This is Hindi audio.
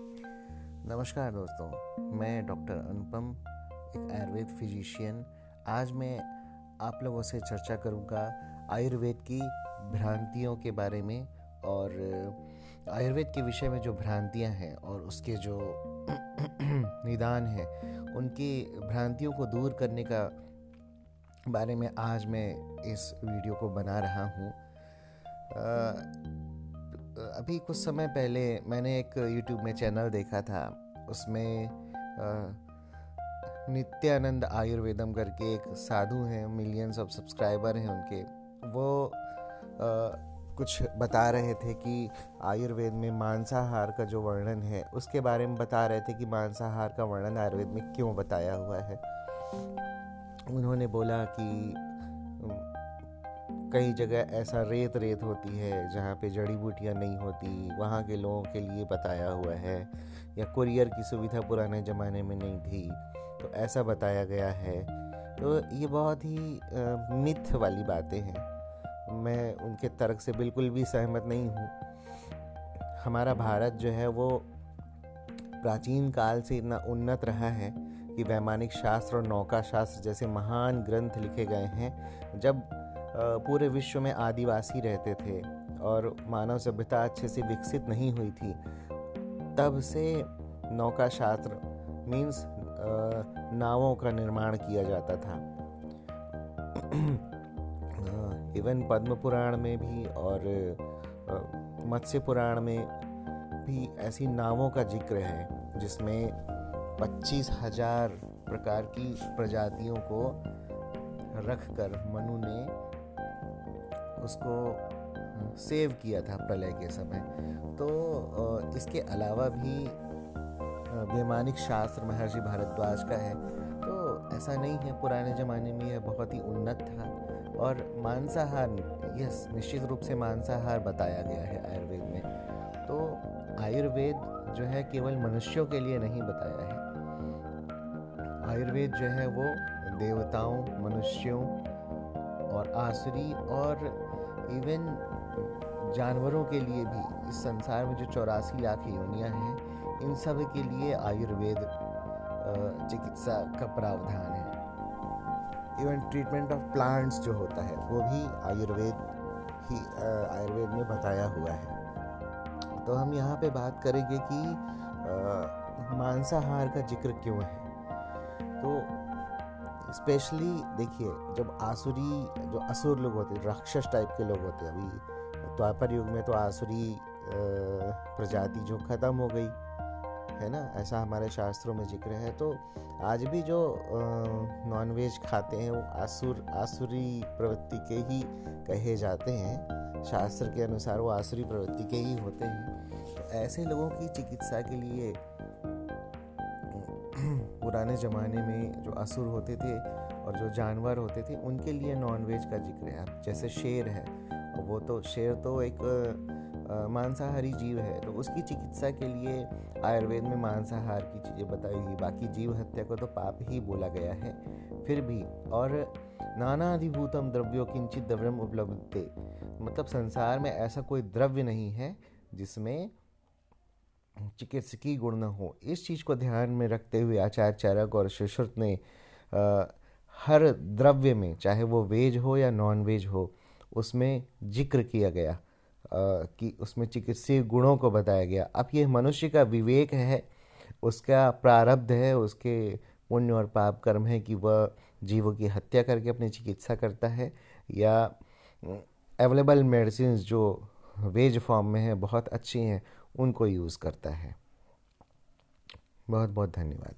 नमस्कार दोस्तों, मैं डॉक्टर अनुपम, एक आयुर्वेद फिजिशियन। आज मैं आप लोगों से चर्चा करूँगा आयुर्वेद की भ्रांतियों के बारे में और आयुर्वेद के विषय में जो भ्रांतियाँ हैं और उसके जो निदान हैं, उनकी भ्रांतियों को दूर करने का बारे में आज मैं इस वीडियो को बना रहा हूँ। अभी कुछ समय पहले मैंने एक यूट्यूब में चैनल देखा था। उसमें नित्यानंद आयुर्वेदम करके एक साधु हैं मिलियंस ऑफ़ सब्सक्राइबर हैं उनके। वो आ, कुछ बता रहे थे कि आयुर्वेद में मांसाहार का जो वर्णन है उसके बारे में बता रहे थे कि मांसाहार का वर्णन आयुर्वेद में क्यों बताया हुआ है। उन्होंने बोला कि कई जगह ऐसा रेत रेत होती है, जहाँ पे जड़ी बूटियाँ नहीं होती, वहाँ के लोगों के लिए बताया हुआ है, या कुरियर की सुविधा पुराने ज़माने में नहीं थी तो ऐसा बताया गया है। तो ये बहुत ही मिथ वाली बातें हैं। मैं उनके तर्क से बिल्कुल भी सहमत नहीं हूँ। हमारा भारत जो है वो प्राचीन काल से इतना उन्नत रहा है कि वैमानिक शास्त्र और नौका शास्त्र जैसे महान ग्रंथ लिखे गए हैं। जब पूरे विश्व में आदिवासी रहते थे और मानव सभ्यता अच्छे से विकसित नहीं हुई थी। तब से नौका शास्त्र मीन्स नावों का निर्माण किया जाता था। इवन पद्म पुराण में भी और मत्स्य पुराण में भी ऐसी नावों का ज़िक्र है, जिसमें पच्चीस हज़ार प्रकार की प्रजातियों को रखकर मनु ने उसको सेव किया था प्रलय के समय। तो इसके अलावा भी वैमानिक शास्त्र महर्षि भारद्वाज का है। तो ऐसा नहीं है, पुराने ज़माने में यह बहुत ही उन्नत था और मांसाहार, यस, निश्चित रूप से मांसाहार बताया गया है आयुर्वेद में। तो आयुर्वेद जो है केवल मनुष्यों के लिए नहीं बताया है। आयुर्वेद जो है वो देवताओं, मनुष्यों और आसुरी और इवन जानवरों के लिए भी इस संसार में जो चौरासी लाख योनियाँ हैं, इन सब के लिए आयुर्वेद चिकित्सा का प्रावधान है। इवन ट्रीटमेंट ऑफ़ प्लांट्स जो होता है, वो भी आयुर्वेद ही आयुर्वेद में बताया हुआ है। तो हम यहाँ पे बात करेंगे कि मांसाहार का ज़िक्र क्यों है? तो स्पेशली देखिए, जब आसुरी, जो असुर लोग होते हैं, राक्षस टाइप के लोग होते हैं, अभी द्वापर युग में तो आसुरी प्रजाति जो ख़त्म हो गई, है ना? ऐसा हमारे शास्त्रों में ज़िक्र है। तो आज भी जो नॉनवेज खाते हैं, वो आसुर, आसुरी प्रवृत्ति के ही कहे जाते हैं। शास्त्र के अनुसार वो आसुरी प्रवृत्ति के ही होते हैं। तो ऐसे लोगों की चिकित्सा के लिए पुराने ज़माने में जो असुर होते थे और जो जानवर होते थे, उनके लिए नॉनवेज का ज़िक्र है। जैसे शेर है वो तो शेर तो एक मांसाहारी जीव है तो उसकी चिकित्सा के लिए आयुर्वेद में मांसाहार की चीज़ें बताई हुई बाकी जीव हत्या को तो पाप ही बोला गया है। फिर भी, और नाना नानाधिभूतम द्रव्यो किंचित द्रव्यम उपलब्ध मतलब संसार में ऐसा कोई द्रव्य नहीं है जिसमें चिकित्सकीय गुण न हो। इस चीज़ को ध्यान में रखते हुए आचार्य चारक और सुश्रुत ने आ, हर द्रव्य में चाहे वो वेज हो या नॉन वेज हो उसमें ज़िक्र किया गया आ, कि उसमें चिकित्सीय गुणों को बताया गया। अब ये मनुष्य का विवेक है उसका प्रारब्ध है उसके पुण्य और पाप कर्म है कि वह जीवों की हत्या करके अपनी चिकित्सा करता है या अवेलेबल मेडिसिन जो वेज फॉर्म में है बहुत अच्छी हैं उनको यूज़ करता है। बहुत बहुत धन्यवाद।